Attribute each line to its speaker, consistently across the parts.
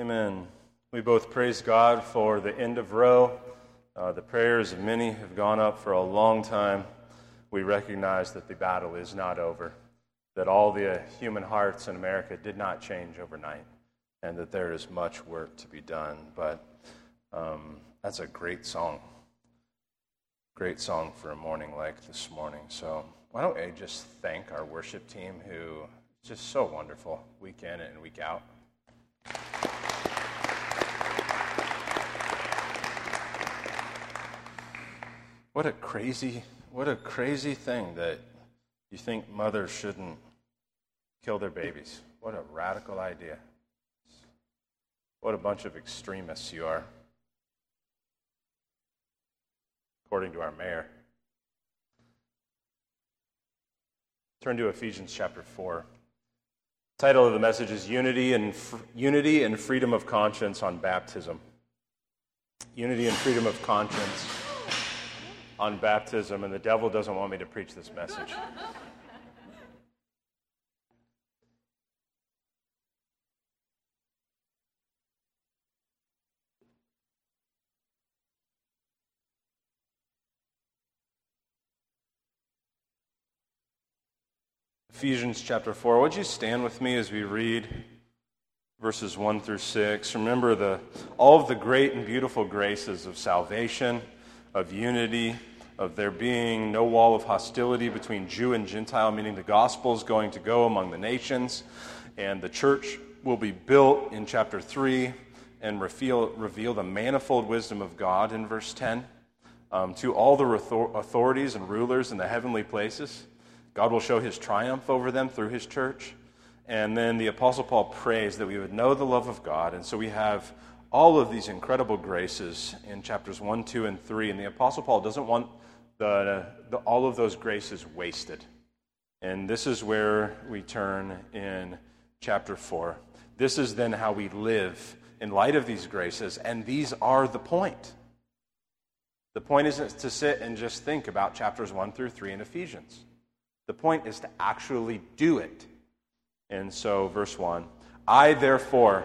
Speaker 1: Amen. We both praise God for the end of Roe. Uh, the prayers of many have gone up for a long time. We recognize that the battle is not over, that all the human hearts in America did not change overnight, and that there is much work to be done. But um, that's a great song. Great song for a morning like this morning. So, why don't I just thank our worship team who is just so wonderful week in and week out. What a crazy, what a crazy thing that you think mothers shouldn't kill their babies. What a radical idea. What a bunch of extremists you are, according to our mayor. Turn to Ephesians chapter 4. The title of the message is Unity and, Unity and Freedom of Conscience on Baptism. Unity and Freedom of Conscience on baptism, and the devil doesn't want me to preach this message. Ephesians chapter 4. Would you stand with me as we read verses 1 through 6? Remember the, all of the great and beautiful graces of salvation, of unity, of there being no wall of hostility between Jew and Gentile, meaning the gospel is going to go among the nations, and the church will be built in chapter 3 and reveal, reveal the manifold wisdom of God in verse 10 um, to all the authorities and rulers in the heavenly places. God will show his triumph over them through his church. And then the Apostle Paul prays that we would know the love of God. And so we have all of these incredible graces in chapters 1, 2, and 3. And the Apostle Paul doesn't want the, the, all of those graces wasted. And this is where we turn in chapter 4. This is then how we live in light of these graces, and these are the point. The point isn't to sit and just think about chapters 1 through 3 in Ephesians. The point is to actually do it. And so, verse 1 I, therefore,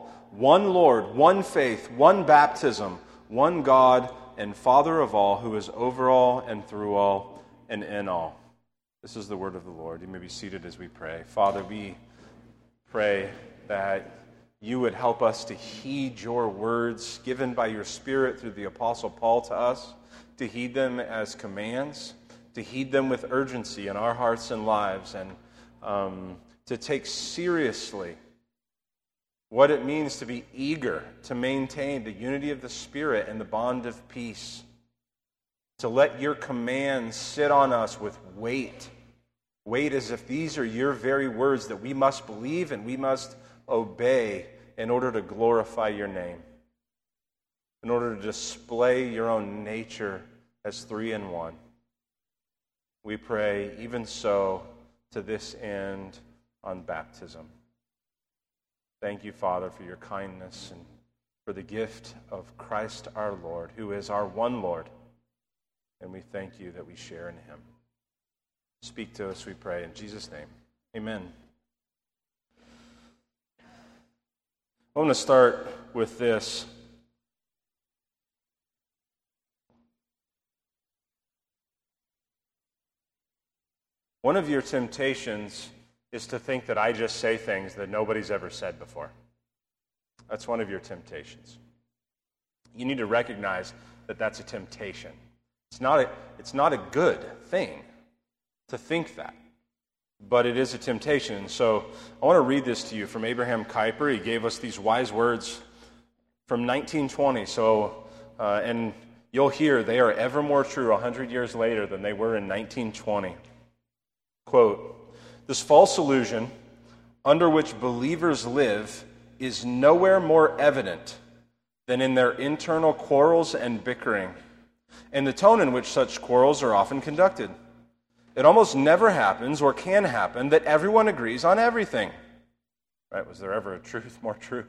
Speaker 1: one Lord, one faith, one baptism, one God and Father of all, who is over all and through all and in all. This is the word of the Lord. You may be seated as we pray. Father, we pray that you would help us to heed your words given by your Spirit through the Apostle Paul to us, to heed them as commands, to heed them with urgency in our hearts and lives, and um, to take seriously what it means to be eager to maintain the unity of the Spirit and the bond of peace to let your commands sit on us with weight. Weight as if these are your very words that we must believe and we must obey in order to glorify your name, in order to display your own nature as three in one. We pray, even so, to this end on baptism. Thank you, Father, for your kindness and for the gift of Christ our Lord, who is our one Lord and we thank you that we share in him. Speak to us, we pray, in Jesus' name. Amen. I want to start with this. One of your temptations is to think that I just say things that nobody's ever said before. That's one of your temptations. You need to recognize that that's a temptation. It's not a, it's not a good thing to think that, but it is a temptation. And So I want to read this to you from Abraham Kuyper. He gave us these wise words from 1920. So, uh, and you'll hear they are ever more true 100 years later than they were in 1920. Quote This false illusion under which believers live is nowhere more evident than in their internal quarrels and bickering, and the tone in which such quarrels are often conducted. It almost never happens or can happen that everyone agrees on everything. Right? Was there ever a truth more true?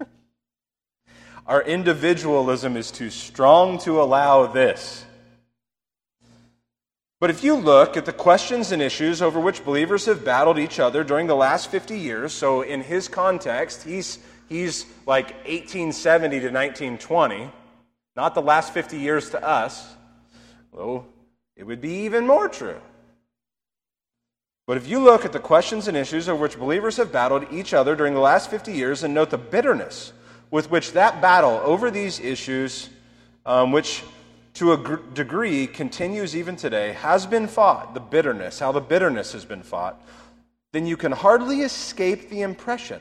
Speaker 1: Our individualism is too strong to allow this. But if you look at the questions and issues over which believers have battled each other during the last 50 years, so in his context, he's, he's like 1870 to 1920, not the last 50 years to us, though it would be even more true. But if you look at the questions and issues over which believers have battled each other during the last 50 years and note the bitterness with which that battle over these issues, um, which to a gr- degree continues even today, has been fought, the bitterness, how the bitterness has been fought, then you can hardly escape the impression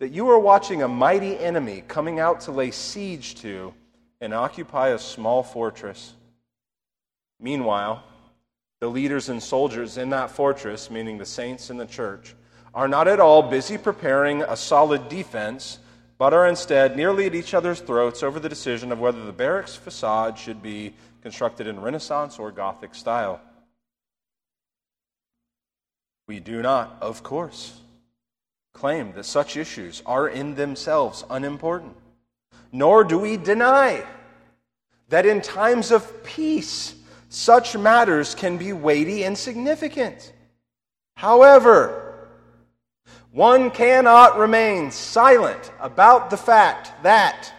Speaker 1: that you are watching a mighty enemy coming out to lay siege to and occupy a small fortress. Meanwhile, the leaders and soldiers in that fortress, meaning the saints in the church, are not at all busy preparing a solid defense, but are instead nearly at each other's throats over the decision of whether the barracks facade should be constructed in Renaissance or Gothic style. We do not, of course, claim that such issues are in themselves unimportant, nor do we deny that in times of peace, such matters can be weighty and significant. However, one cannot remain silent about the fact that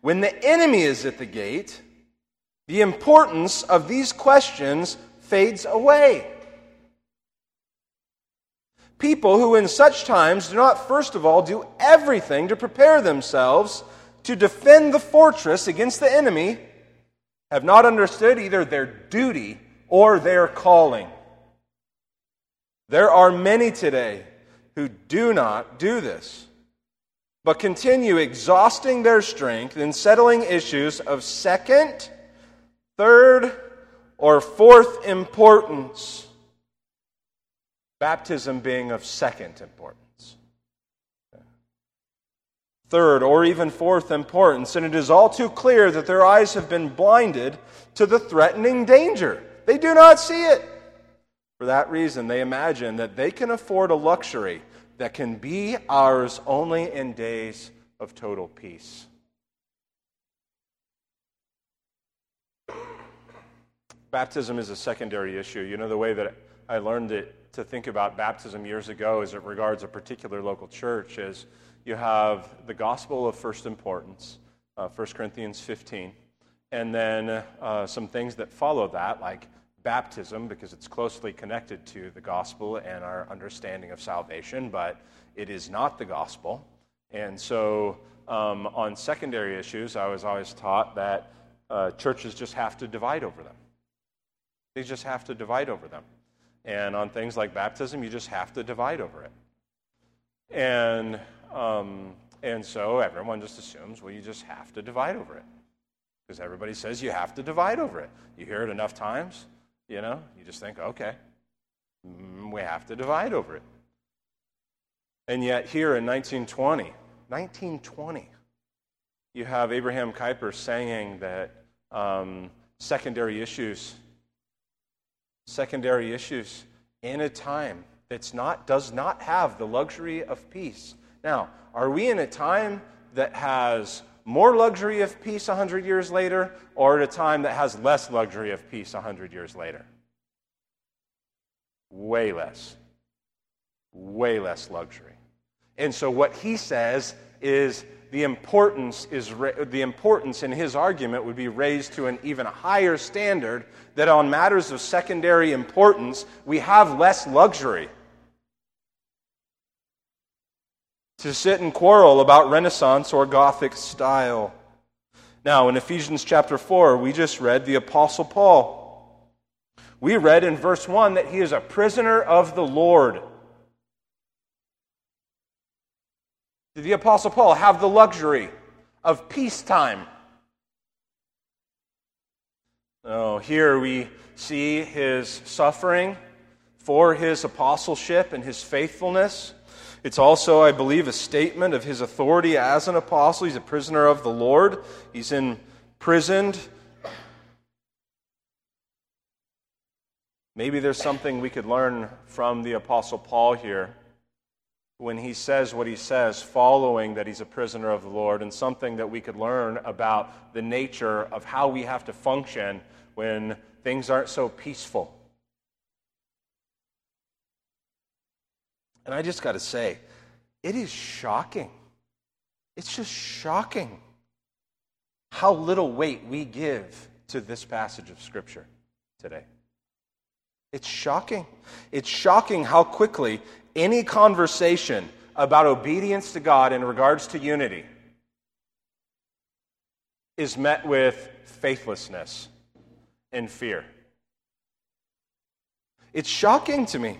Speaker 1: when the enemy is at the gate, the importance of these questions fades away. People who, in such times, do not first of all do everything to prepare themselves to defend the fortress against the enemy have not understood either their duty or their calling. There are many today who do not do this, but continue exhausting their strength in settling issues of second, third, or fourth importance, baptism being of second importance third, or even fourth importance, and it is all too clear that their eyes have been blinded to the threatening danger. They do not see it. For that reason, they imagine that they can afford a luxury that can be ours only in days of total peace. Baptism is a secondary issue. You know, the way that I learned it to think about baptism years ago as it regards a particular local church is you have the gospel of first importance, uh, 1 Corinthians 15, and then uh, some things that follow that, like baptism, because it's closely connected to the gospel and our understanding of salvation, but it is not the gospel. And so, um, on secondary issues, I was always taught that uh, churches just have to divide over them. They just have to divide over them. And on things like baptism, you just have to divide over it. And um, and so everyone just assumes, well, you just have to divide over it. Because everybody says you have to divide over it. You hear it enough times, you know, you just think, okay, mm, we have to divide over it. And yet, here in 1920, 1920, you have Abraham Kuyper saying that um, secondary issues, secondary issues in a time that's not, does not have the luxury of peace now, are we in a time that has more luxury of peace 100 years later, or at a time that has less luxury of peace 100 years later? Way less. Way less luxury. And so what he says is the importance is the importance in his argument would be raised to an even higher standard that on matters of secondary importance we have less luxury to sit and quarrel about Renaissance or Gothic style. Now, in Ephesians chapter 4, we just read the Apostle Paul. We read in verse 1 that he is a prisoner of the Lord. Did the Apostle Paul have the luxury of peacetime? No, here we see his suffering for his apostleship and his faithfulness. It's also, I believe, a statement of his authority as an apostle. He's a prisoner of the Lord, he's imprisoned. Maybe there's something we could learn from the Apostle Paul here when he says what he says, following that he's a prisoner of the Lord, and something that we could learn about the nature of how we have to function when things aren't so peaceful. And I just got to say, it is shocking. It's just shocking how little weight we give to this passage of Scripture today. It's shocking. It's shocking how quickly any conversation about obedience to God in regards to unity is met with faithlessness and fear. It's shocking to me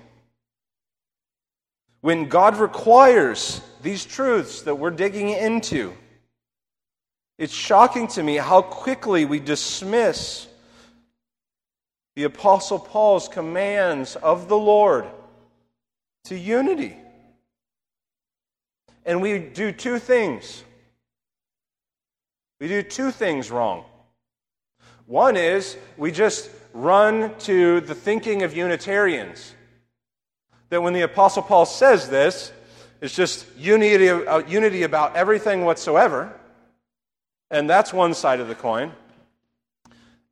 Speaker 1: when God requires these truths that we're digging into. It's shocking to me how quickly we dismiss the Apostle Paul's commands of the Lord to unity. And we do two things. We do two things wrong. One is we just run to the thinking of Unitarians. That when the Apostle Paul says this, it's just unity, uh, unity about everything whatsoever. And that's one side of the coin.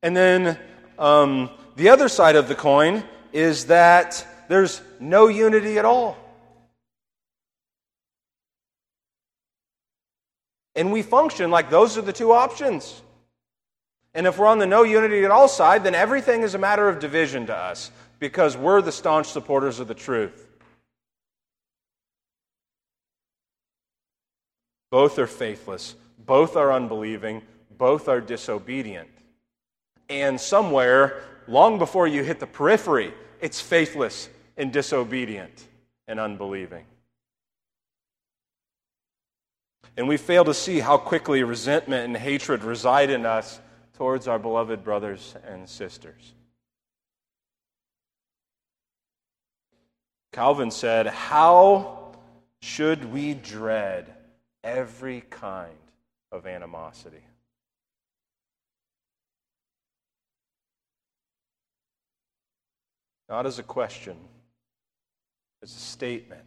Speaker 1: And then um, the other side of the coin is that there's no unity at all. And we function like those are the two options. And if we're on the no unity at all side, then everything is a matter of division to us because we're the staunch supporters of the truth. Both are faithless, both are unbelieving, both are disobedient. And somewhere long before you hit the periphery, it's faithless and disobedient and unbelieving. And we fail to see how quickly resentment and hatred reside in us towards our beloved brothers and sisters. Calvin said, How should we dread every kind of animosity? not as a question, as a statement.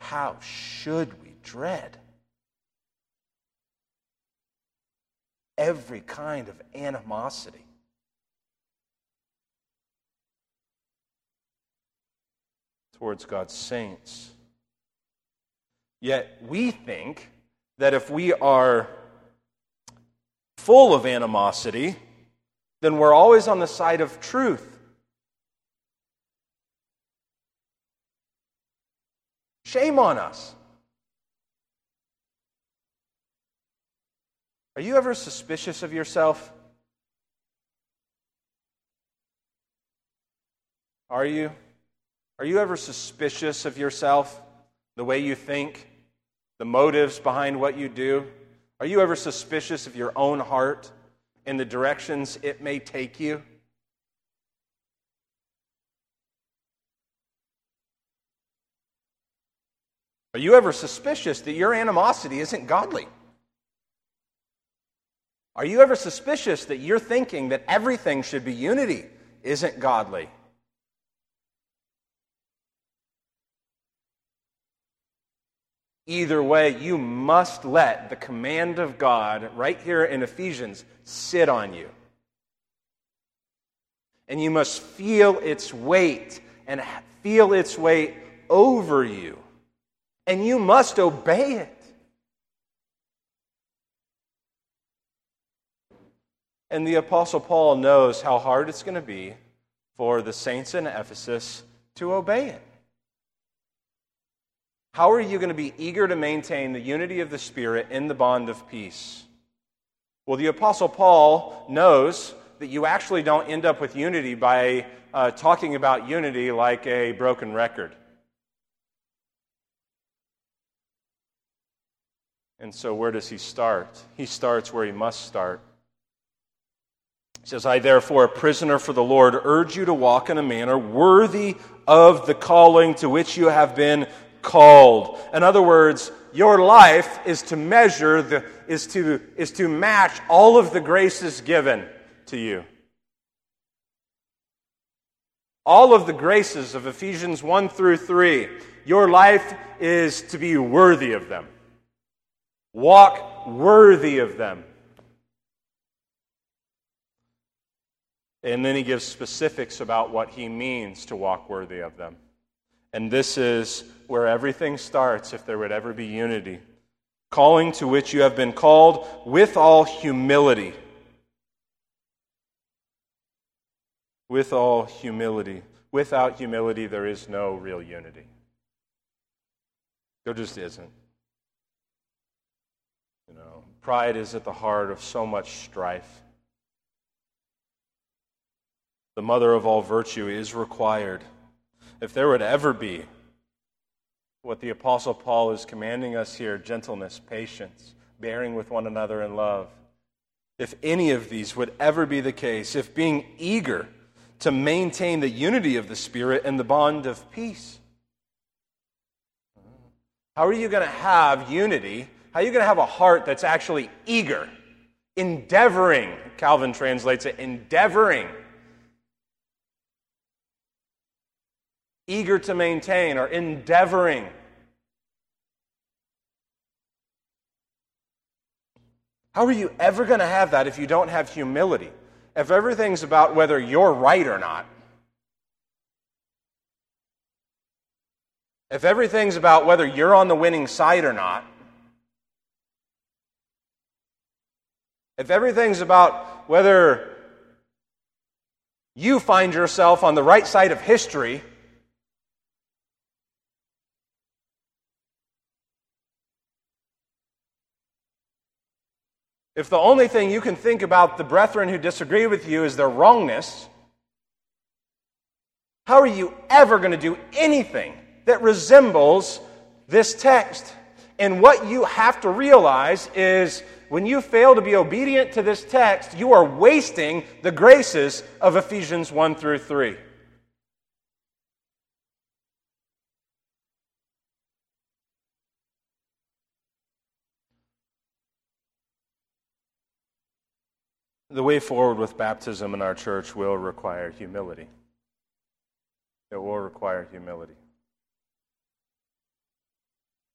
Speaker 1: How should we dread every kind of animosity? Towards God's saints. Yet we think that if we are full of animosity, then we're always on the side of truth. Shame on us. Are you ever suspicious of yourself? Are you? Are you ever suspicious of yourself, the way you think, the motives behind what you do? Are you ever suspicious of your own heart and the directions it may take you? Are you ever suspicious that your animosity isn't godly? Are you ever suspicious that you're thinking that everything should be unity isn't godly? Either way, you must let the command of God, right here in Ephesians, sit on you. And you must feel its weight and feel its weight over you and you must obey it. And the Apostle Paul knows how hard it's going to be for the saints in Ephesus to obey it. How are you going to be eager to maintain the unity of the Spirit in the bond of peace? Well, the Apostle Paul knows that you actually don't end up with unity by uh, talking about unity like a broken record. And so, where does he start? He starts where he must start. He says, I, therefore, a prisoner for the Lord, urge you to walk in a manner worthy of the calling to which you have been called. In other words, your life is to measure the is to is to match all of the graces given to you. All of the graces of Ephesians 1 through 3, your life is to be worthy of them. Walk worthy of them. And then he gives specifics about what he means to walk worthy of them. And this is where everything starts if there would ever be unity. Calling to which you have been called with all humility. With all humility. Without humility, there is no real unity. There just isn't. You know, pride is at the heart of so much strife. The mother of all virtue is required. If there would ever be what the Apostle Paul is commanding us here gentleness, patience, bearing with one another in love. If any of these would ever be the case, if being eager to maintain the unity of the Spirit and the bond of peace, how are you going to have unity? How are you going to have a heart that's actually eager, endeavoring? Calvin translates it endeavoring eager to maintain or endeavoring. How are you ever going to have that if you don't have humility? If everything's about whether you're right or not? If everything's about whether you're on the winning side or not? If everything's about whether you find yourself on the right side of history If the only thing you can think about the brethren who disagree with you is their wrongness, how are you ever going to do anything that resembles this text? And what you have to realize is when you fail to be obedient to this text, you are wasting the graces of Ephesians 1 through 3. The way forward with baptism in our church will require humility. It will require humility.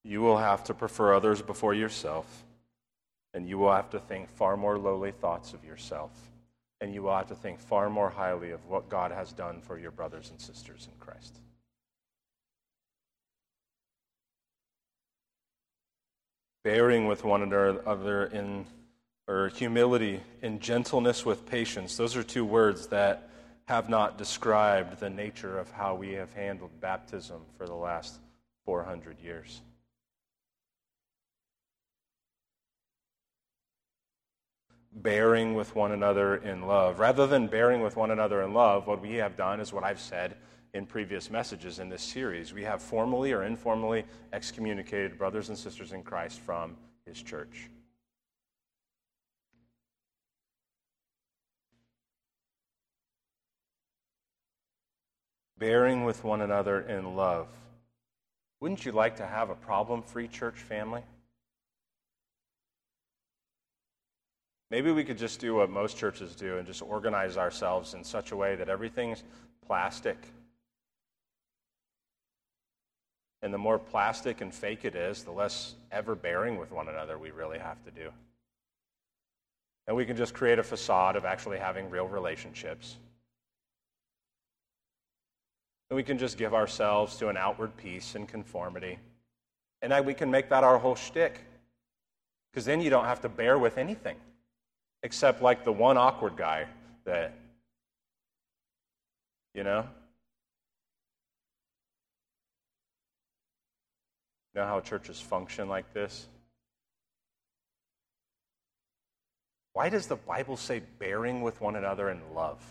Speaker 1: You will have to prefer others before yourself, and you will have to think far more lowly thoughts of yourself, and you will have to think far more highly of what God has done for your brothers and sisters in Christ. Bearing with one another in or humility and gentleness with patience. Those are two words that have not described the nature of how we have handled baptism for the last 400 years. Bearing with one another in love. Rather than bearing with one another in love, what we have done is what I've said in previous messages in this series. We have formally or informally excommunicated brothers and sisters in Christ from his church. Bearing with one another in love. Wouldn't you like to have a problem free church family? Maybe we could just do what most churches do and just organize ourselves in such a way that everything's plastic. And the more plastic and fake it is, the less ever bearing with one another we really have to do. And we can just create a facade of actually having real relationships. And we can just give ourselves to an outward peace and conformity. And we can make that our whole shtick. Because then you don't have to bear with anything. Except like the one awkward guy that, you know? You know how churches function like this? Why does the Bible say bearing with one another in love?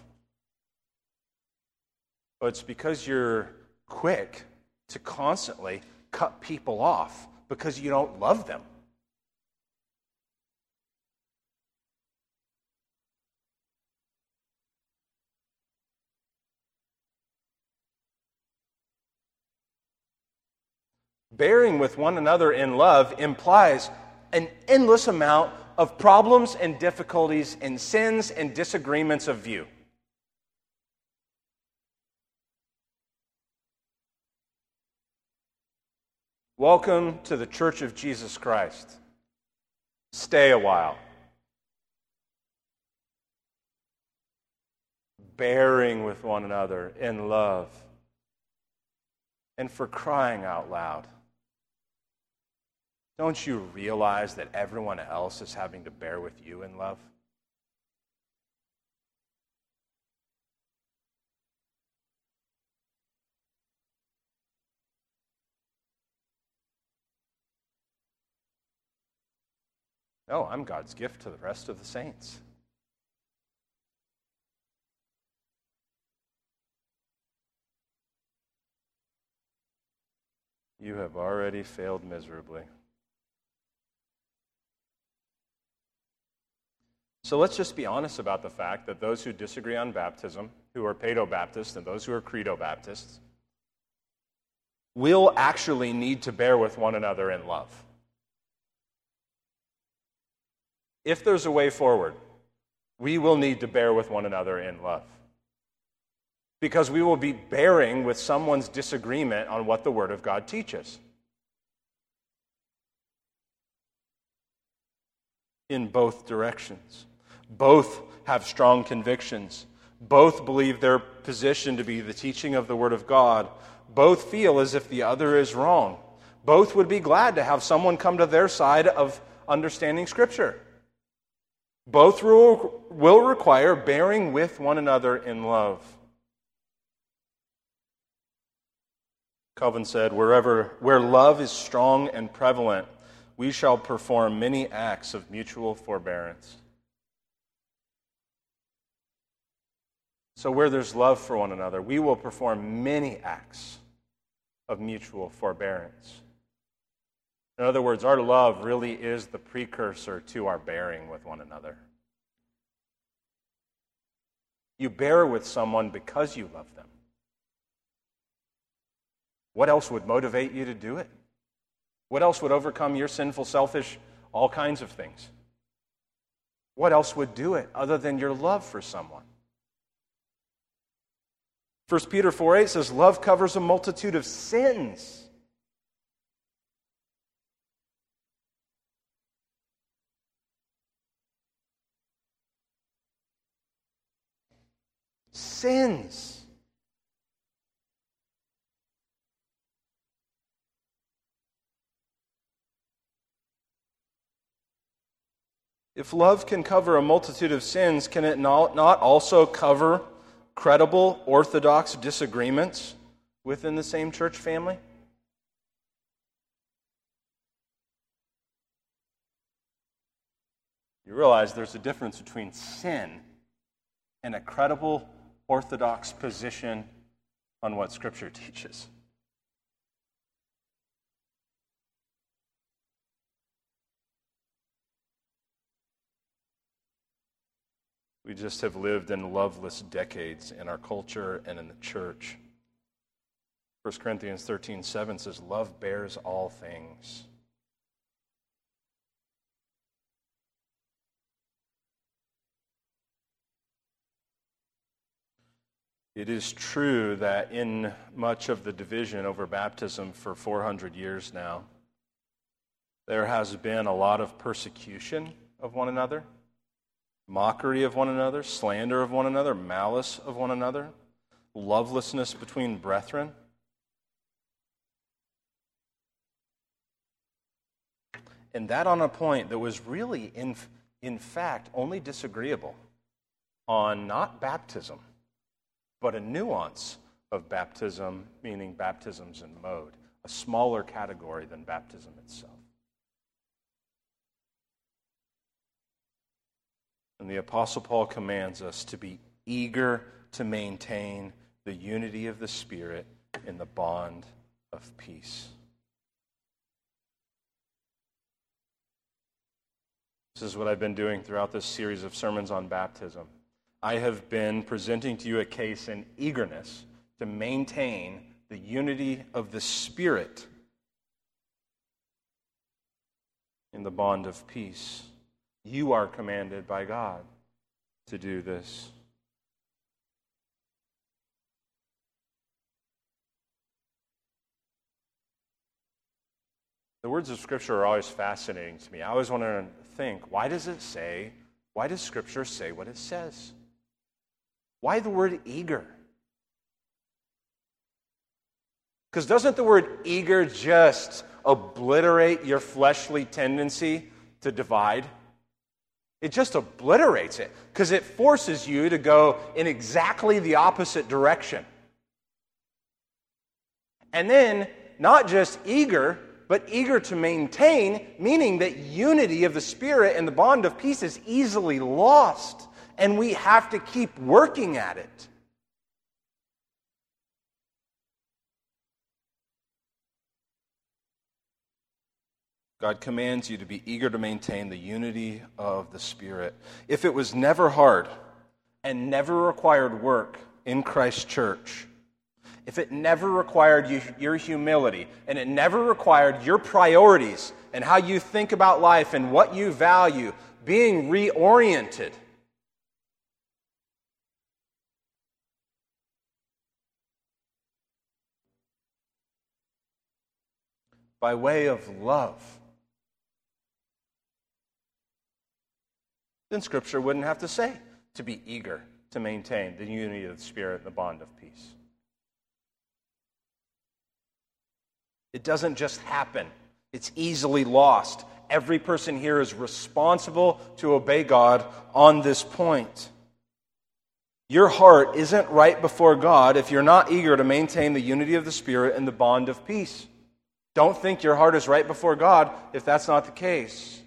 Speaker 1: But it's because you're quick to constantly cut people off because you don't love them. bearing with one another in love implies an endless amount of problems and difficulties and sins and disagreements of view. Welcome to the Church of Jesus Christ. Stay a while. Bearing with one another in love. And for crying out loud. Don't you realize that everyone else is having to bear with you in love? No, I'm God's gift to the rest of the saints. You have already failed miserably. So let's just be honest about the fact that those who disagree on baptism, who are Paedo Baptists, and those who are Credo Baptists, will actually need to bear with one another in love. If there's a way forward, we will need to bear with one another in love. Because we will be bearing with someone's disagreement on what the Word of God teaches. In both directions. Both have strong convictions. Both believe their position to be the teaching of the Word of God. Both feel as if the other is wrong. Both would be glad to have someone come to their side of understanding Scripture. Both will require bearing with one another in love. Calvin said, Wherever where love is strong and prevalent, we shall perform many acts of mutual forbearance. So, where there's love for one another, we will perform many acts of mutual forbearance. In other words, our love really is the precursor to our bearing with one another. You bear with someone because you love them. What else would motivate you to do it? What else would overcome your sinful, selfish, all kinds of things? What else would do it other than your love for someone? 1 Peter 4 8 says, Love covers a multitude of sins. Sins. If love can cover a multitude of sins, can it not, also cover credible orthodox disagreements within the same church family? You realize there's a difference between sin and a credible orthodox position on what Scripture teaches. We just have lived in loveless decades in our culture and in the church. 1 Corinthians 13 7 says, Love bears all things. It is true that in much of the division over baptism for 400 years now, there has been a lot of persecution of one another, mockery of one another, slander of one another, malice of one another, lovelessness between brethren. And that on a point that was really, in, in fact, only disagreeable on not baptism but a nuance of baptism, meaning baptisms in mode, a smaller category than baptism itself. And the Apostle Paul commands us to be eager to maintain the unity of the Spirit in the bond of peace. This is what I've been doing throughout this series of sermons on baptism. I have been presenting to you a case in eagerness to maintain the unity of the Spirit in the bond of peace. You are commanded by God to do this. The words of Scripture are always fascinating to me. I always want to think why does it say, why does Scripture say what it says? Why the word eager? Because doesn't the word eager just obliterate your fleshly tendency to divide? It just obliterates it because it forces you to go in exactly the opposite direction. And then, not just eager, but eager to maintain, meaning that unity of the Spirit and the bond of peace is easily lost, and we have to keep working at it. God commands you to be eager to maintain the unity of the Spirit. If it was never hard and never required work in Christ's church, if it never required you, your humility and it never required your priorities and how you think about life and what you value being reoriented, by way of love, then Scripture wouldn't have to say to be eager to maintain the unity of the Spirit and the bond of peace. It doesn't just happen, it's easily lost. Every person here is responsible to obey God on this point. Your heart isn't right before God if you're not eager to maintain the unity of the Spirit and the bond of peace. Don't think your heart is right before God if that's not the case.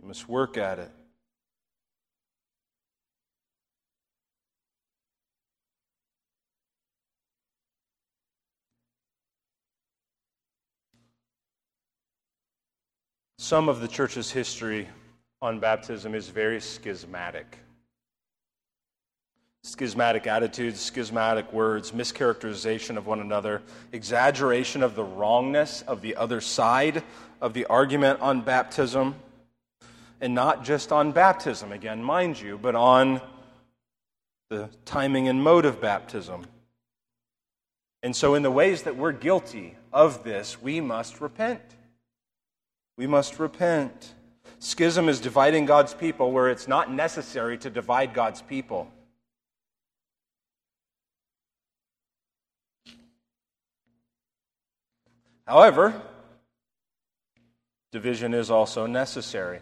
Speaker 1: You must work at it. Some of the church's history on baptism is very schismatic. Schismatic attitudes, schismatic words, mischaracterization of one another, exaggeration of the wrongness of the other side of the argument on baptism, and not just on baptism, again, mind you, but on the timing and mode of baptism. And so, in the ways that we're guilty of this, we must repent. We must repent. Schism is dividing God's people where it's not necessary to divide God's people. However, division is also necessary.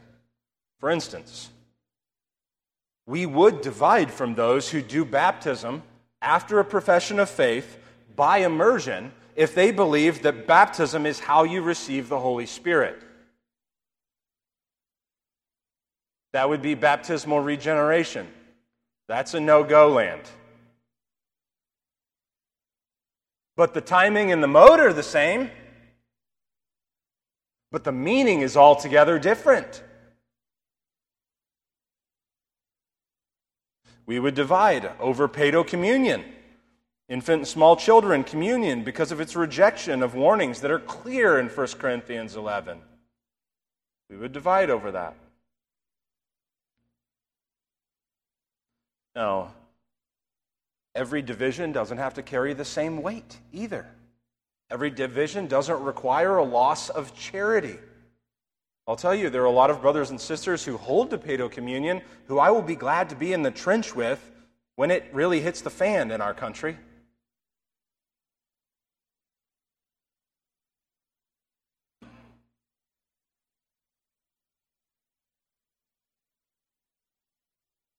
Speaker 1: For instance, we would divide from those who do baptism after a profession of faith by immersion if they believe that baptism is how you receive the Holy Spirit. That would be baptismal regeneration. That's a no go land. But the timing and the mode are the same, but the meaning is altogether different. We would divide over paedo communion, infant and small children communion, because of its rejection of warnings that are clear in 1 Corinthians 11. We would divide over that. Now, every division doesn't have to carry the same weight either. Every division doesn't require a loss of charity. I'll tell you, there are a lot of brothers and sisters who hold to paedo communion who I will be glad to be in the trench with when it really hits the fan in our country.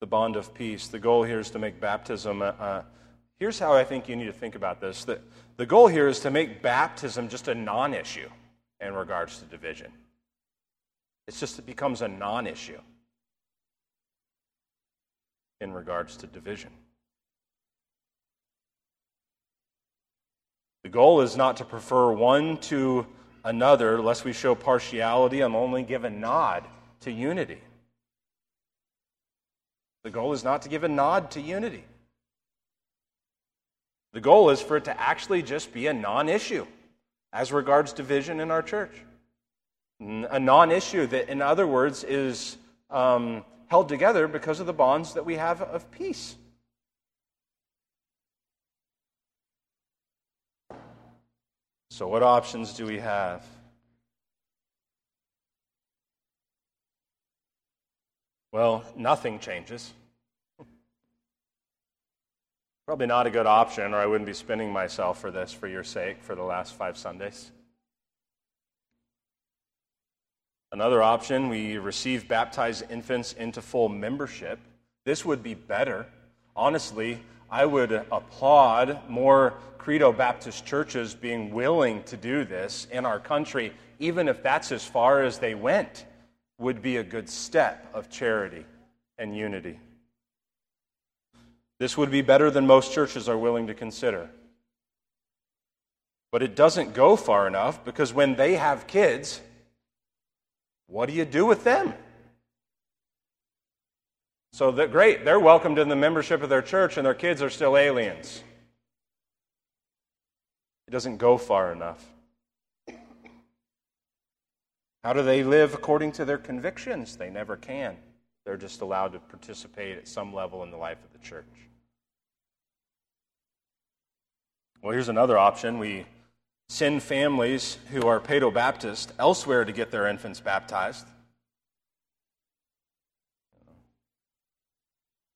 Speaker 1: the bond of peace. The goal here is to make baptism. Uh, uh, here's how I think you need to think about this. The, the goal here is to make baptism just a non issue in regards to division. It's just, it becomes a non issue in regards to division. The goal is not to prefer one to another, lest we show partiality and only give a nod to unity. The goal is not to give a nod to unity. The goal is for it to actually just be a non issue. as regards division in our church. A non issue that, in other words, is um, held together because of the bonds that we have of peace. So, what options do we have? Well, nothing changes. Probably not a good option, or I wouldn't be spinning myself for this for your sake for the last five Sundays. Another option, we receive baptized infants into full membership. This would be better. Honestly, I would applaud more Credo Baptist churches being willing to do this in our country, even if that's as far as they went, would be a good step of charity and unity. This would be better than most churches are willing to consider. But it doesn't go far enough because when they have kids, what do you do with them? So that great, they're welcomed in the membership of their church and their kids are still aliens. It doesn't go far enough. How do they live according to their convictions? They never can. They're just allowed to participate at some level in the life of the church. Well, here's another option. We send families who are Paedo Baptist elsewhere to get their infants baptized.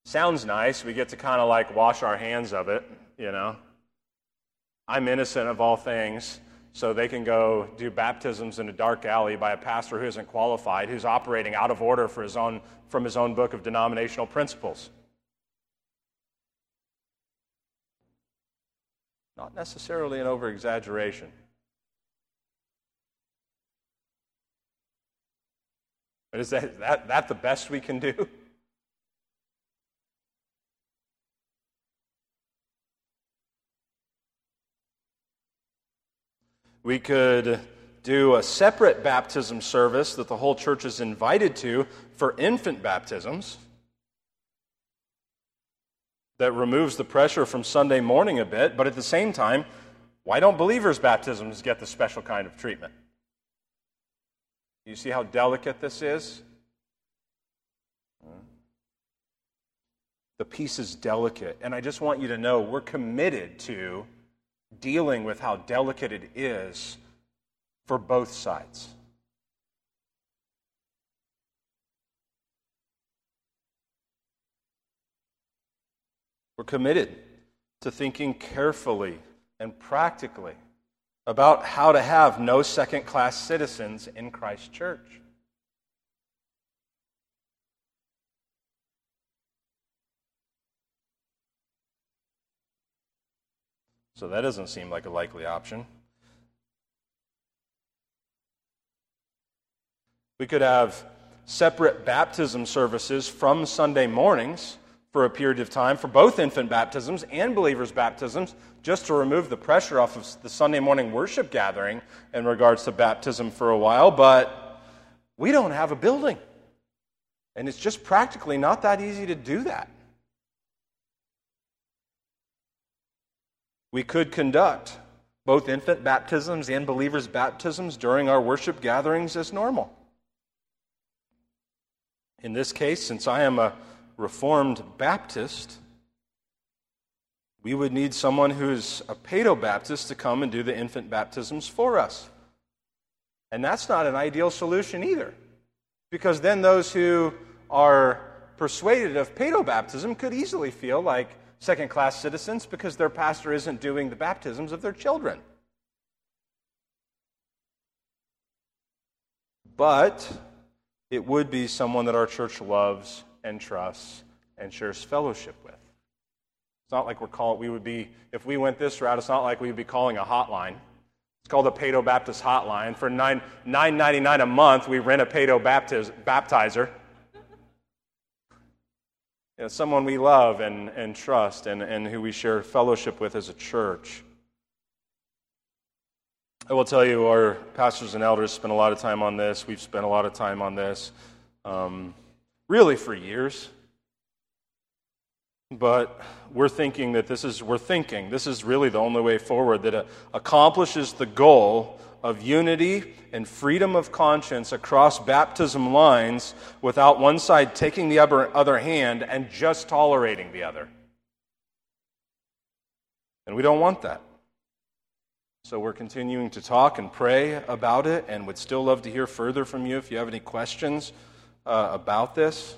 Speaker 1: Sounds nice. We get to kind of like wash our hands of it, you know. I'm innocent of all things, so they can go do baptisms in a dark alley by a pastor who isn't qualified, who's operating out of order for his own, from his own book of denominational principles. Not necessarily an over exaggeration. But is that, that, that the best we can do? We could do a separate baptism service that the whole church is invited to for infant baptisms that removes the pressure from Sunday morning a bit, but at the same time, why don't believers' baptisms get the special kind of treatment? You see how delicate this is? The peace is delicate, and I just want you to know we're committed to dealing with how delicate it is for both sides. We're committed to thinking carefully and practically about how to have no second class citizens in Christ's church. So that doesn't seem like a likely option. We could have separate baptism services from Sunday mornings for a period of time for both infant baptisms and believers' baptisms, just to remove the pressure off of the Sunday morning worship gathering in regards to baptism for a while. But we don't have a building. And it's just practically not that easy to do that. We could conduct both infant baptisms and believers' baptisms during our worship gatherings as normal. In this case, since I am a Reformed Baptist, we would need someone who's a Paedo Baptist to come and do the infant baptisms for us. And that's not an ideal solution either, because then those who are persuaded of Paedo baptism could easily feel like second class citizens because their pastor isn't doing the baptisms of their children. But it would be someone that our church loves and trusts and shares fellowship with. It's not like we're calling, we would be, if we went this route, it's not like we would be calling a hotline. It's called a Paedo Baptist Hotline. For nine nine ninety nine a month, we rent a Baptiz, baptizer. You know, someone we love and, and trust and, and who we share fellowship with as a church. I will tell you, our pastors and elders spend a lot of time on this. We've spent a lot of time on this. Um, really for years. but we're thinking that this is, we're thinking this is really the only way forward that accomplishes the goal of unity and freedom of conscience across baptism lines without one side taking the other hand and just tolerating the other. And we don't want that. So we're continuing to talk and pray about it and would still love to hear further from you if you have any questions uh, about this.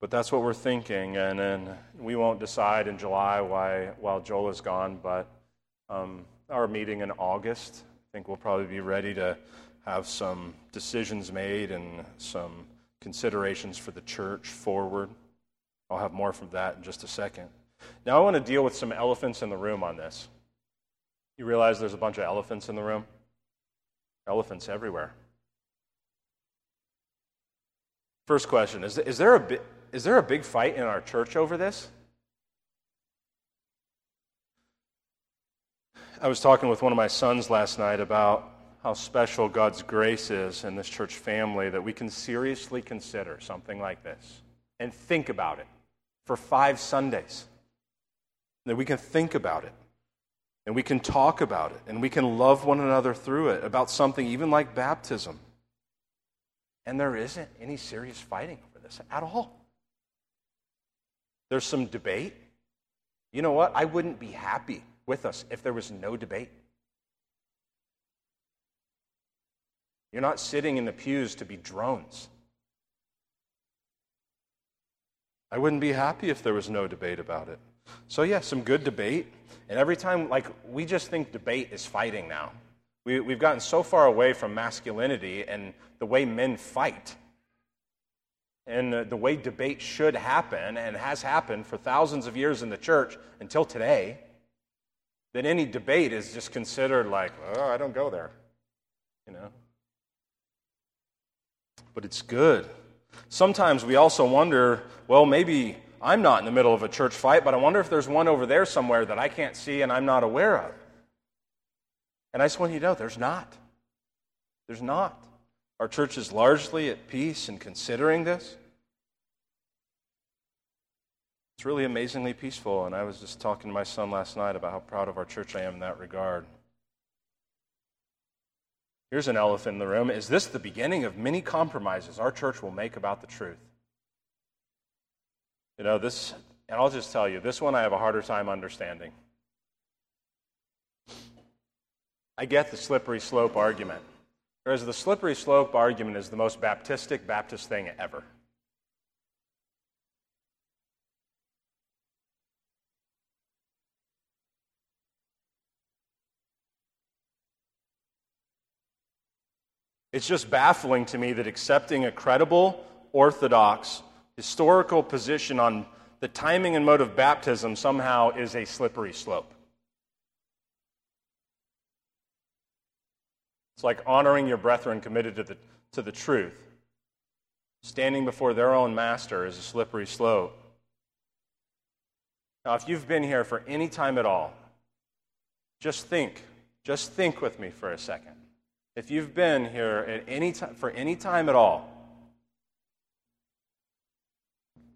Speaker 1: But that's what we're thinking, and then we won't decide in July why while Joel is gone. But um, our meeting in August, I think we'll probably be ready to have some decisions made and some considerations for the church forward. I'll have more from that in just a second. Now, I want to deal with some elephants in the room on this. You realize there's a bunch of elephants in the room? Elephants everywhere. First question Is, is there a is there a big fight in our church over this? I was talking with one of my sons last night about how special God's grace is in this church family that we can seriously consider something like this and think about it for five Sundays. That we can think about it and we can talk about it and we can love one another through it about something even like baptism. And there isn't any serious fighting over this at all. There's some debate. You know what? I wouldn't be happy with us if there was no debate. You're not sitting in the pews to be drones. I wouldn't be happy if there was no debate about it. So, yeah, some good debate. And every time, like, we just think debate is fighting now. We, we've gotten so far away from masculinity and the way men fight and the way debate should happen and has happened for thousands of years in the church until today, that any debate is just considered like, oh, I don't go there. You know? But it's good. Sometimes we also wonder, well, maybe I'm not in the middle of a church fight, but I wonder if there's one over there somewhere that I can't see and I'm not aware of. And I just want you to know there's not. There's not. Our church is largely at peace in considering this. It's really amazingly peaceful, and I was just talking to my son last night about how proud of our church I am in that regard. Here's an elephant in the room. Is this the beginning of many compromises our church will make about the truth? You know, this, and I'll just tell you, this one I have a harder time understanding. I get the slippery slope argument. Whereas the slippery slope argument is the most Baptistic Baptist thing ever. It's just baffling to me that accepting a credible, orthodox, historical position on the timing and mode of baptism somehow is a slippery slope. It's like honoring your brethren committed to the, to the truth. Standing before their own master is a slippery slope. Now, if you've been here for any time at all, just think, just think with me for a second. If you've been here at any time, for any time at all,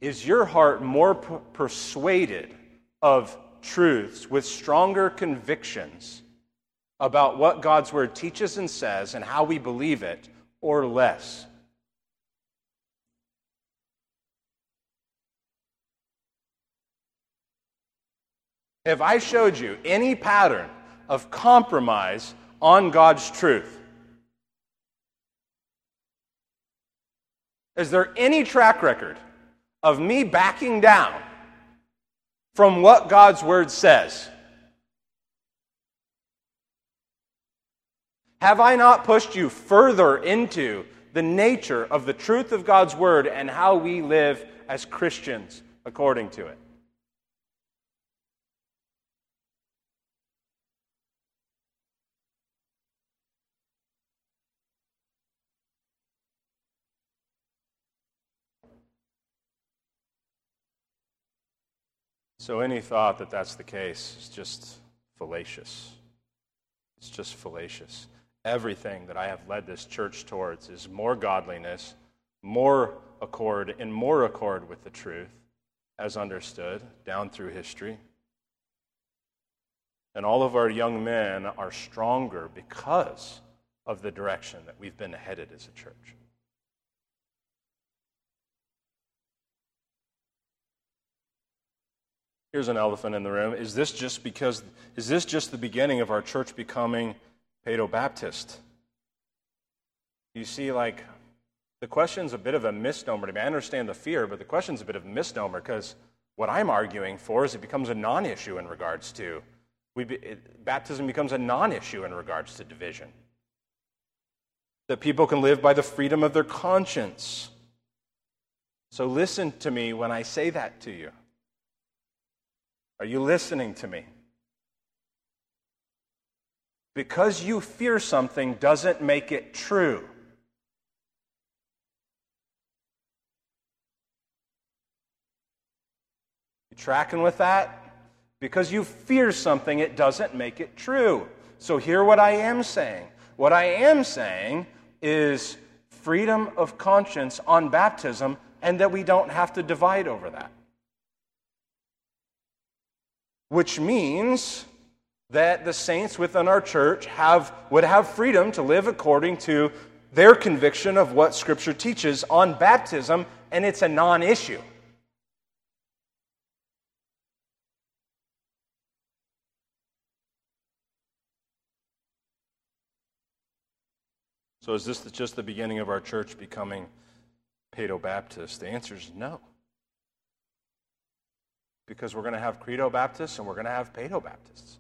Speaker 1: is your heart more persuaded of truths with stronger convictions about what God's Word teaches and says and how we believe it, or less. If I showed you any pattern of compromise on God's truth? Is there any track record of me backing down from what God's Word says? Have I not pushed you further into the nature of the truth of God's Word and how we live as Christians according to it? So, any thought that that's the case is just fallacious. It's just fallacious everything that I have led this church towards is more godliness, more accord, in more accord with the truth, as understood down through history. And all of our young men are stronger because of the direction that we've been headed as a church. Here's an elephant in the room. Is this just because is this just the beginning of our church becoming Paedo Baptist? You see, like the question's a bit of a misnomer to me. I understand the fear, but the question's a bit of a misnomer because what I'm arguing for is it becomes a non-issue in regards to we, it, baptism becomes a non-issue in regards to division. That people can live by the freedom of their conscience. So listen to me when I say that to you. Are you listening to me? Because you fear something doesn't make it true. You tracking with that? Because you fear something, it doesn't make it true. So, hear what I am saying. What I am saying is freedom of conscience on baptism, and that we don't have to divide over that which means that the saints within our church have, would have freedom to live according to their conviction of what Scripture teaches on baptism, and it's a non issue. So, is this just the beginning of our church becoming Paedo Baptist? The answer is no because we're going to have Credo Baptists and we're going to have Paedo Baptists.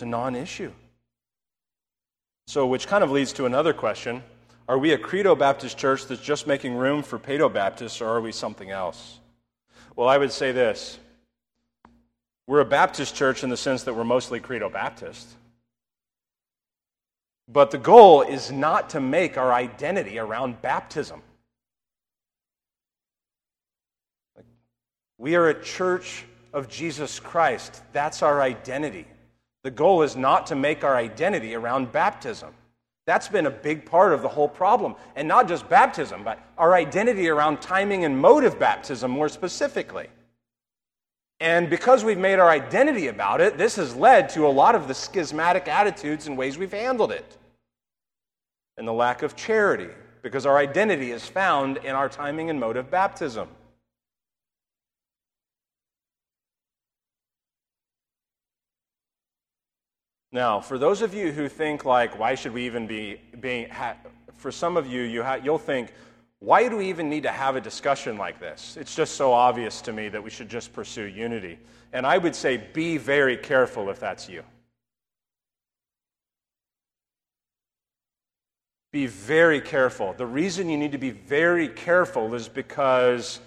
Speaker 1: It's a non issue. So, which kind of leads to another question Are we a Credo Baptist church that's just making room for Paedo Baptists, or are we something else? Well, I would say this we're a Baptist church in the sense that we're mostly Credo Baptist. But the goal is not to make our identity around baptism. We are a church of Jesus Christ. That's our identity. The goal is not to make our identity around baptism. That's been a big part of the whole problem. And not just baptism, but our identity around timing and mode of baptism more specifically. And because we've made our identity about it, this has led to a lot of the schismatic attitudes and ways we've handled it. And the lack of charity, because our identity is found in our timing and mode of baptism. Now, for those of you who think like, why should we even be being? Ha-? For some of you, you ha- you'll think, why do we even need to have a discussion like this? It's just so obvious to me that we should just pursue unity. And I would say, be very careful if that's you. Be very careful. The reason you need to be very careful is because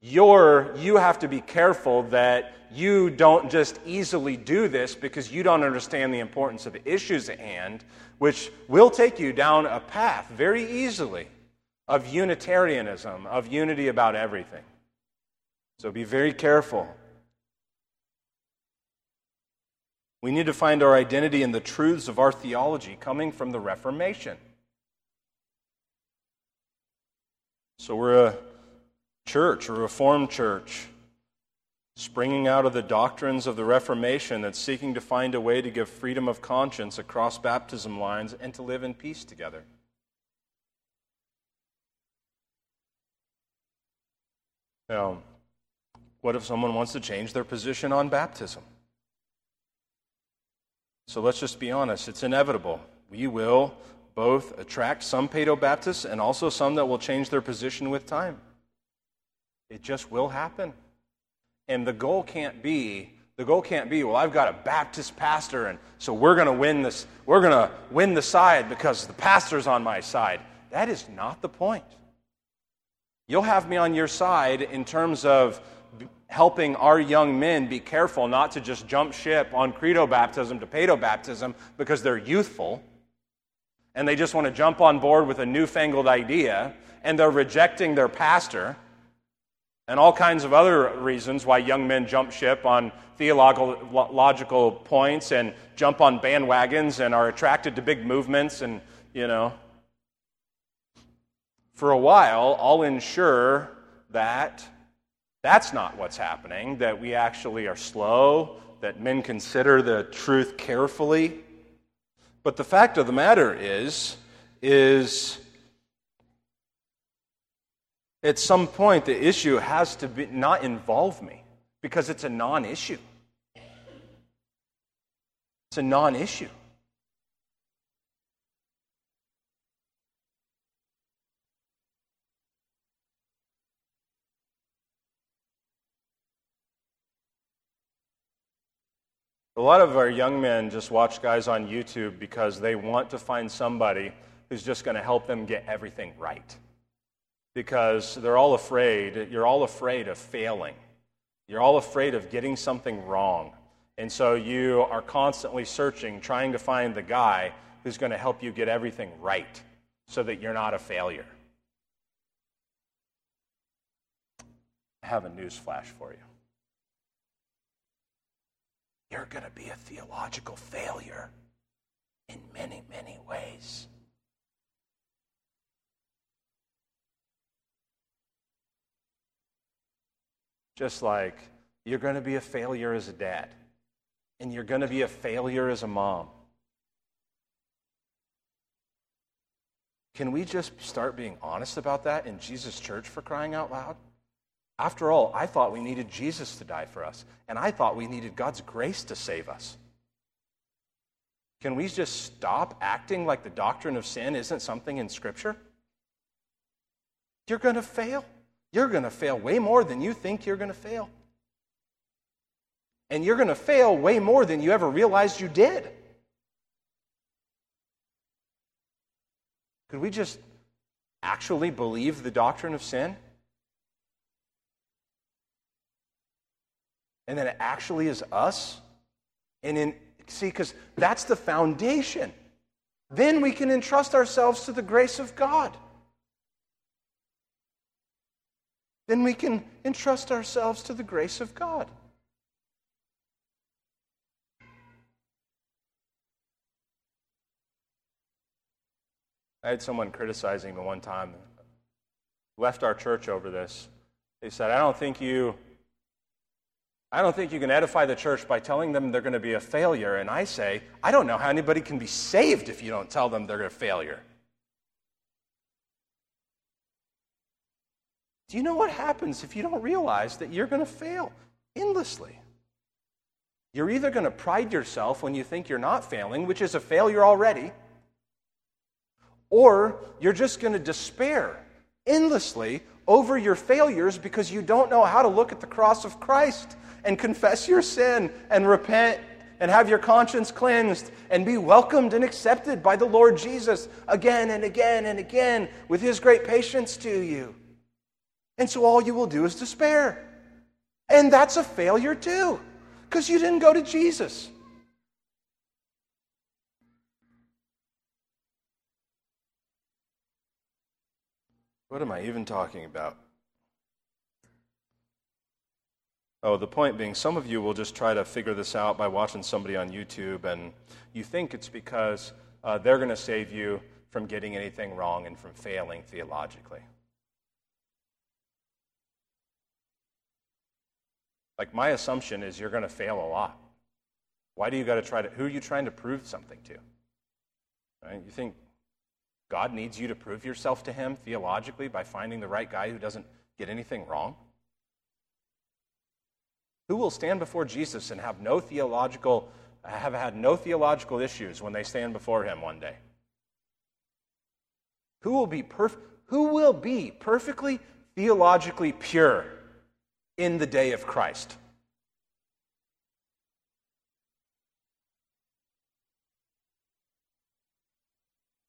Speaker 1: you're, you have to be careful that you don't just easily do this because you don't understand the importance of issues at hand, which will take you down a path very easily of Unitarianism, of unity about everything. So be very careful. We need to find our identity in the truths of our theology coming from the Reformation. So we're a church, a Reformed church, springing out of the doctrines of the Reformation that's seeking to find a way to give freedom of conscience across baptism lines and to live in peace together. Now, what if someone wants to change their position on baptism? So let's just be honest, it's inevitable. We will both attract some Paedo Baptists and also some that will change their position with time. It just will happen. And the goal can't be the goal can't be, well, I've got a Baptist pastor, and so we're going to win this. We're going to win the side because the pastor's on my side. That is not the point. You'll have me on your side in terms of helping our young men be careful not to just jump ship on credo baptism to paedo baptism because they're youthful and they just want to jump on board with a newfangled idea and they're rejecting their pastor and all kinds of other reasons why young men jump ship on theological points and jump on bandwagons and are attracted to big movements and, you know. For a while, I'll ensure that that's not what's happening, that we actually are slow, that men consider the truth carefully. But the fact of the matter is, is at some point the issue has to be not involve me because it's a non-issue. It's a non-issue. A lot of our young men just watch guys on YouTube because they want to find somebody who's just going to help them get everything right. Because they're all afraid, you're all afraid of failing. You're all afraid of getting something wrong. And so you are constantly searching, trying to find the guy who's going to help you get everything right so that you're not a failure. I have a news flash for you you're going to be a theological failure in many, many ways. Just like you're going to be a failure as a dad, and you're going to be a failure as a mom. Can we just start being honest about that in Jesus' church for crying out loud? After all, I thought we needed Jesus to die for us, and I thought we needed God's grace to save us. Can we just stop acting like the doctrine of sin isn't something in Scripture? You're going to fail. You're going to fail way more than you think you're going to fail. And you're going to fail way more than you ever realized you did. Could we just actually believe the doctrine of sin? and that it actually is us. And in see, because that's the foundation. Then we can entrust ourselves to the grace of God. Then we can entrust ourselves to the grace of God. I had someone criticizing me one time, left our church over this. They said, I don't think you I don't think you can edify the church by telling them they're going to be a failure. And I say, I don't know how anybody can be saved if you don't tell them they're a failure. Do you know what happens if you don't realize that you're going to fail endlessly? You're either going to pride yourself when you think you're not failing, which is a failure already, or you're just going to despair endlessly over your failures because you don't know how to look at the cross of Christ and confess your sin and repent and have your conscience cleansed and be welcomed and accepted by the Lord Jesus again and again and again with his great patience to you. And so all you will do is despair. And that's a failure too, because you didn't go to Jesus. What am I even talking about? Oh, the point being, some of you will just try to figure this out by watching somebody on YouTube, and you think it's because uh, they're going to save you from getting anything wrong and from failing theologically. Like, my assumption is you're going to fail a lot. Why do you got to try to, who are you trying to prove something to? Right? You think God needs you to prove yourself to Him theologically by finding the right guy who doesn't get anything wrong? Who will stand before Jesus and have no theological have had no theological issues when they stand before him one day? Who will be perf- who will be perfectly theologically pure in the day of Christ?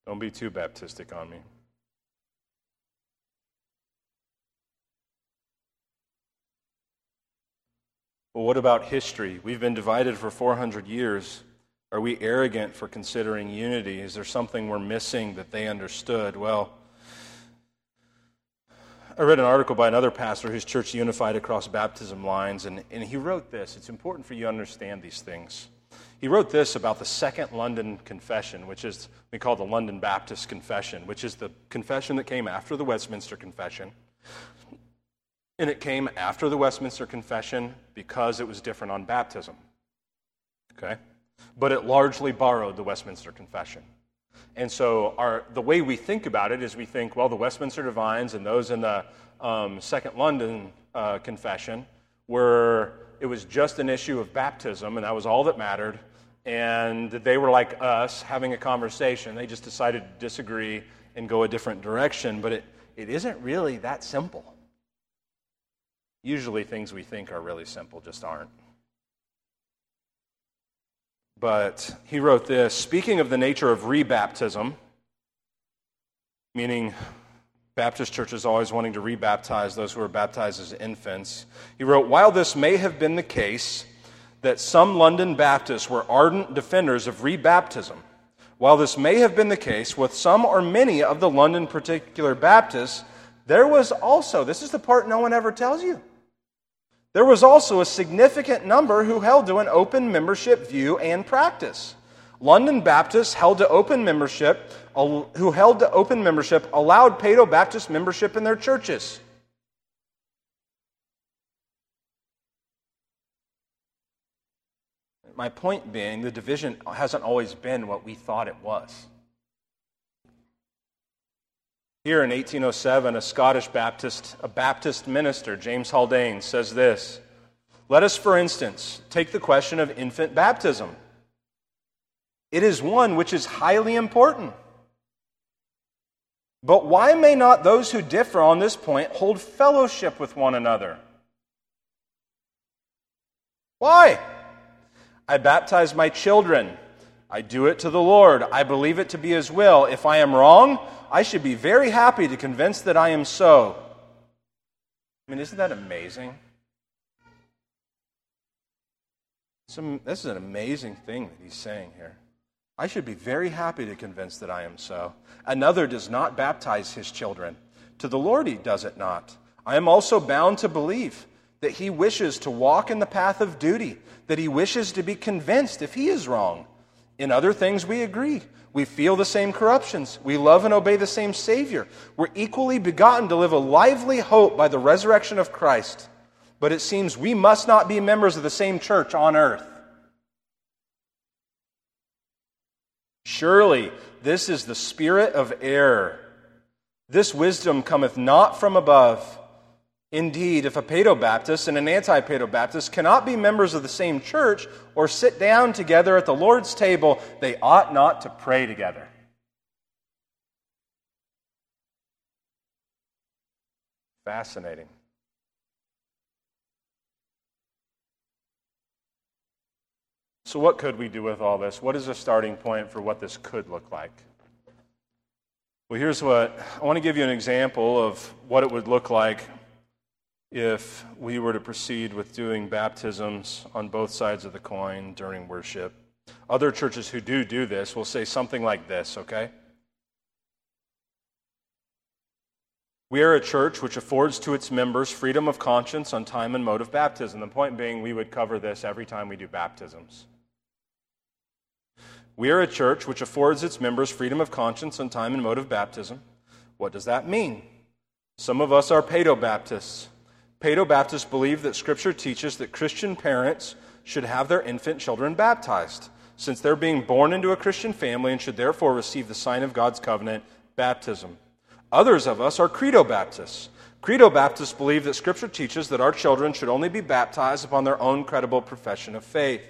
Speaker 1: Don't be too baptistic on me. Well, what about history? We've been divided for 400 years. Are we arrogant for considering unity? Is there something we're missing that they understood? Well, I read an article by another pastor whose church unified across baptism lines, and, and he wrote this. It's important for you to understand these things. He wrote this about the Second London Confession, which is we call the London Baptist Confession, which is the confession that came after the Westminster Confession. And it came after the Westminster Confession because it was different on baptism. Okay? But it largely borrowed the Westminster Confession. And so our, the way we think about it is we think, well, the Westminster Divines and those in the um, Second London uh, Confession were, it was just an issue of baptism, and that was all that mattered. And they were like us having a conversation. They just decided to disagree and go a different direction. But it, it isn't really that simple. Usually, things we think are really simple just aren't. But he wrote this speaking of the nature of rebaptism, meaning Baptist churches always wanting to rebaptize those who were baptized as infants. He wrote, While this may have been the case that some London Baptists were ardent defenders of rebaptism, while this may have been the case with some or many of the London particular Baptists, there was also, this is the part no one ever tells you, there was also a significant number who held to an open membership view and practice. London Baptists held to open membership, who held to open membership, allowed Paedo Baptist membership in their churches. My point being, the division hasn't always been what we thought it was. Here in 1807, a Scottish Baptist, a Baptist minister, James Haldane, says this Let us, for instance, take the question of infant baptism. It is one which is highly important. But why may not those who differ on this point hold fellowship with one another? Why? I baptize my children. I do it to the Lord. I believe it to be His will. If I am wrong, I should be very happy to convince that I am so. I mean, isn't that amazing? Some, this is an amazing thing that he's saying here. I should be very happy to convince that I am so. Another does not baptize his children. To the Lord he does it not. I am also bound to believe that he wishes to walk in the path of duty, that he wishes to be convinced if he is wrong. In other things we agree. We feel the same corruptions. We love and obey the same Savior. We're equally begotten to live a lively hope by the resurrection of Christ. But it seems we must not be members of the same church on earth. Surely this is the spirit of error. This wisdom cometh not from above Indeed, if a Paedo Baptist and an anti Paedo Baptist cannot be members of the same church or sit down together at the Lord's table, they ought not to pray together. Fascinating. So, what could we do with all this? What is a starting point for what this could look like? Well, here's what I want to give you an example of what it would look like if we were to proceed with doing baptisms on both sides of the coin during worship. Other churches who do do this will say something like this, okay? We are a church which affords to its members freedom of conscience on time and mode of baptism. The point being, we would cover this every time we do baptisms. We are a church which affords its members freedom of conscience on time and mode of baptism. What does that mean? Some of us are Paedo Baptists. Paedo Baptists believe that Scripture teaches that Christian parents should have their infant children baptized, since they're being born into a Christian family and should therefore receive the sign of God's covenant, baptism. Others of us are Credo Baptists. Credo Baptists believe that Scripture teaches that our children should only be baptized upon their own credible profession of faith.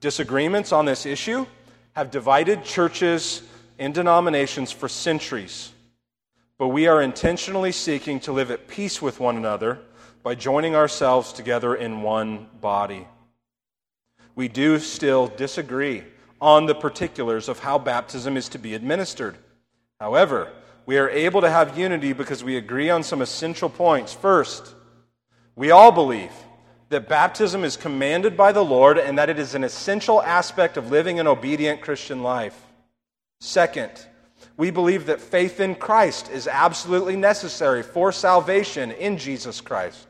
Speaker 1: Disagreements on this issue have divided churches and denominations for centuries, but we are intentionally seeking to live at peace with one another by joining ourselves together in one body. We do still disagree on the particulars of how baptism is to be administered. However, we are able to have unity because we agree on some essential points. First, we all believe that baptism is commanded by the Lord and that it is an essential aspect of living an obedient Christian life. Second, we believe that faith in Christ is absolutely necessary for salvation in Jesus Christ.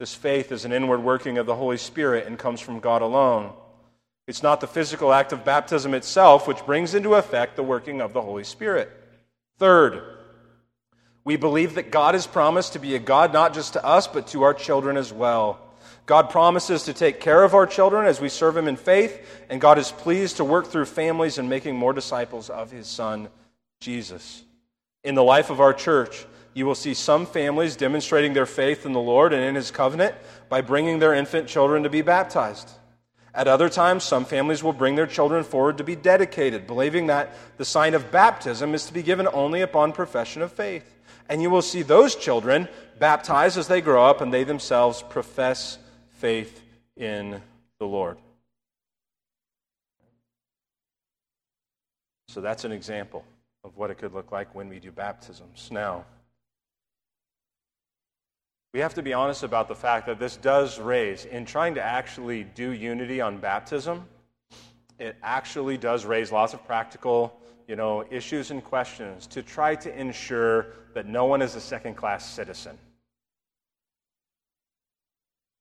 Speaker 1: This faith is an inward working of the Holy Spirit and comes from God alone. It's not the physical act of baptism itself which brings into effect the working of the Holy Spirit. Third, We believe that God has promised to be a God not just to us, but to our children as well. God promises to take care of our children as we serve Him in faith, and God is pleased to work through families in making more disciples of His Son, Jesus. In the life of our church, you will see some families demonstrating their faith in the Lord and in His covenant by bringing their infant children to be baptized. At other times, some families will bring their children forward to be dedicated, believing that the sign of baptism is to be given only upon profession of faith. And you will see those children baptized as they grow up and they themselves profess faith in the Lord. So that's an example of what it could look like when we do baptisms. Now, we have to be honest about the fact that this does raise, in trying to actually do unity on baptism, it actually does raise lots of practical you know, issues and questions to try to ensure that no one is a second class citizen.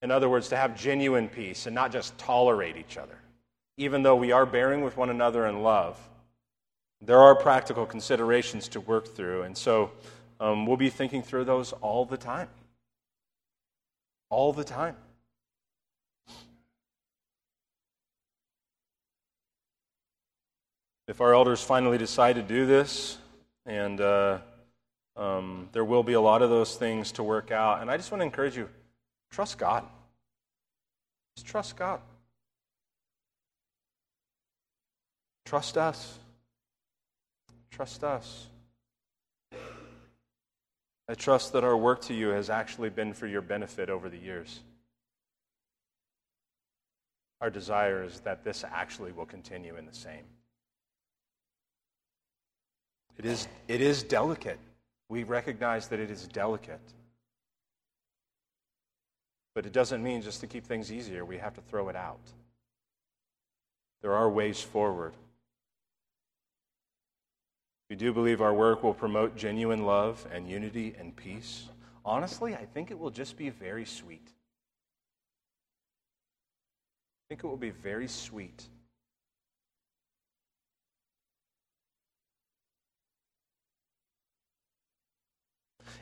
Speaker 1: In other words, to have genuine peace and not just tolerate each other. Even though we are bearing with one another in love, there are practical considerations to work through. And so um, we'll be thinking through those all the time all the time. If our elders finally decide to do this, and uh, um, there will be a lot of those things to work out, and I just want to encourage you trust God. Just trust God. Trust us. Trust us. I trust that our work to you has actually been for your benefit over the years. Our desire is that this actually will continue in the same. It is, it is delicate. We recognize that it is delicate. But it doesn't mean just to keep things easier, we have to throw it out. There are ways forward. We do believe our work will promote genuine love and unity and peace. Honestly, I think it will just be very sweet. I think it will be very sweet.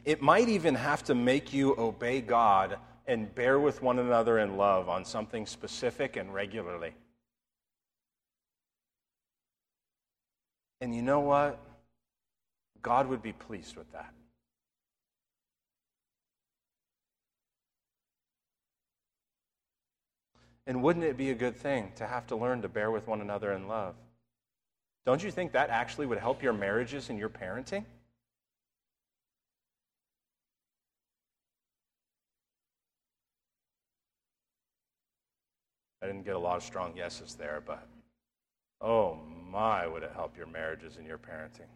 Speaker 1: It might even have to make you obey God and bear with one another in love on something specific and regularly. And you know what? God would be pleased with that. And wouldn't it be a good thing to have to learn to bear with one another in love? Don't you think that actually would help your marriages and your parenting? I didn't get a lot of strong yeses there, but oh my, would it help your marriages and your parenting?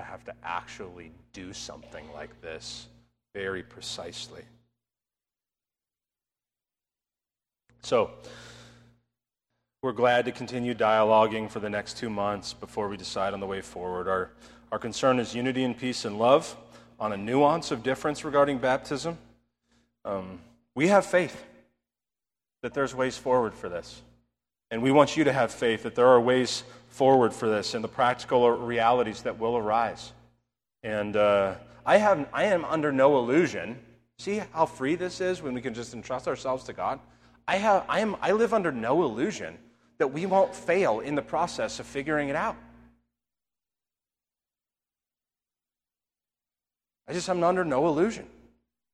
Speaker 1: To have to actually do something like this very precisely. So, we're glad to continue dialoguing for the next two months before we decide on the way forward. Our, our concern is unity and peace and love on a nuance of difference regarding baptism. Um, we have faith that there's ways forward for this. And we want you to have faith that there are ways forward for this and the practical realities that will arise. And uh, I, have, I am under no illusion. See how free this is when we can just entrust ourselves to God? I, have, I, am, I live under no illusion that we won't fail in the process of figuring it out. I just am under no illusion.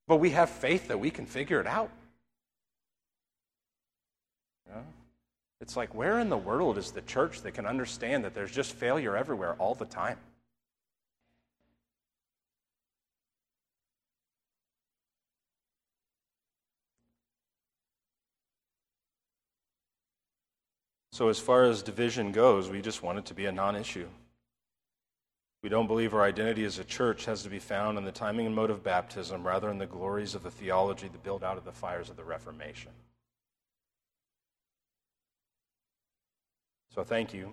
Speaker 1: But we have faith that we can figure it out. It's like, where in the world is the church that can understand that there's just failure everywhere all the time? So, as far as division goes, we just want it to be a non issue. We don't believe our identity as a church has to be found in the timing and mode of baptism rather in the glories of the theology that built out of the fires of the Reformation. So thank you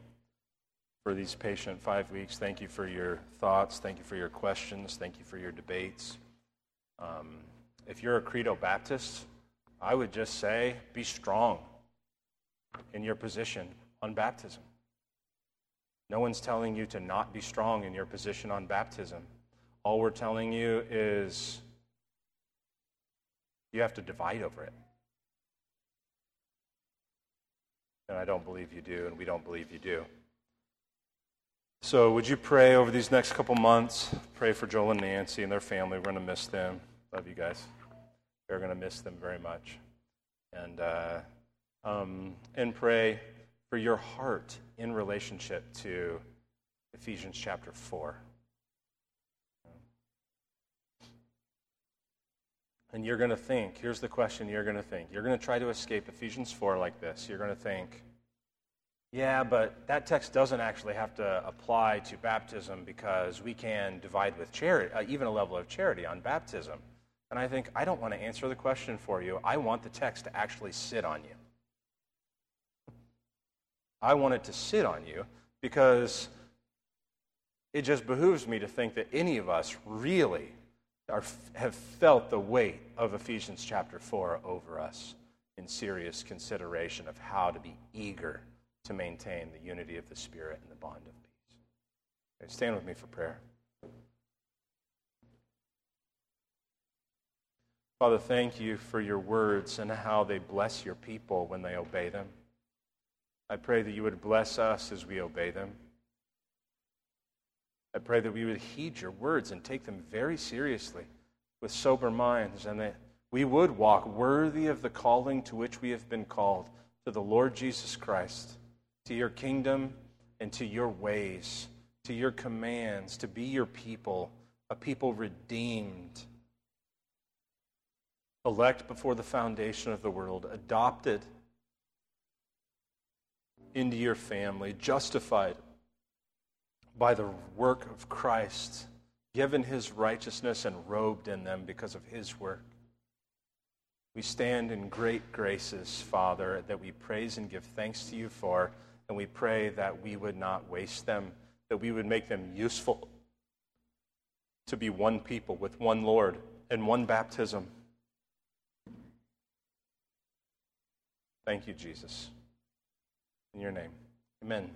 Speaker 1: for these patient five weeks. Thank you for your thoughts. Thank you for your questions. Thank you for your debates. Um, if you're a Credo Baptist, I would just say be strong in your position on baptism. No one's telling you to not be strong in your position on baptism. All we're telling you is you have to divide over it. And I don't believe you do, and we don't believe you do. So, would you pray over these next couple months? Pray for Joel and Nancy and their family. We're going to miss them. Love you guys. We're going to miss them very much. And, uh, um, and pray for your heart in relationship to Ephesians chapter 4. And you're going to think here's the question you're going to think. You're going to try to escape Ephesians 4 like this. You're going to think, yeah, but that text doesn't actually have to apply to baptism because we can divide with charity, uh, even a level of charity on baptism. And I think, I don't want to answer the question for you. I want the text to actually sit on you. I want it to sit on you because it just behooves me to think that any of us really are, have felt the weight of Ephesians chapter 4 over us in serious consideration of how to be eager to maintain the unity of the Spirit and the bond of peace. Okay, stand with me for prayer. Father, thank you for your words and how they bless your people when they obey them. I pray that you would bless us as we obey them. I pray that we would heed your words and take them very seriously with sober minds, and that we would walk worthy of the calling to which we have been called to the Lord Jesus Christ, to your kingdom and to your ways, to your commands, to be your people, a people redeemed, elect before the foundation of the world, adopted into your family, justified by the work of Christ, given his righteousness and robed in them because of his work. We stand in great graces, Father, that we praise and give thanks to you for, and we pray that we would not waste them, that we would make them useful to be one people with one Lord and one baptism. Thank you, Jesus. In your name, amen.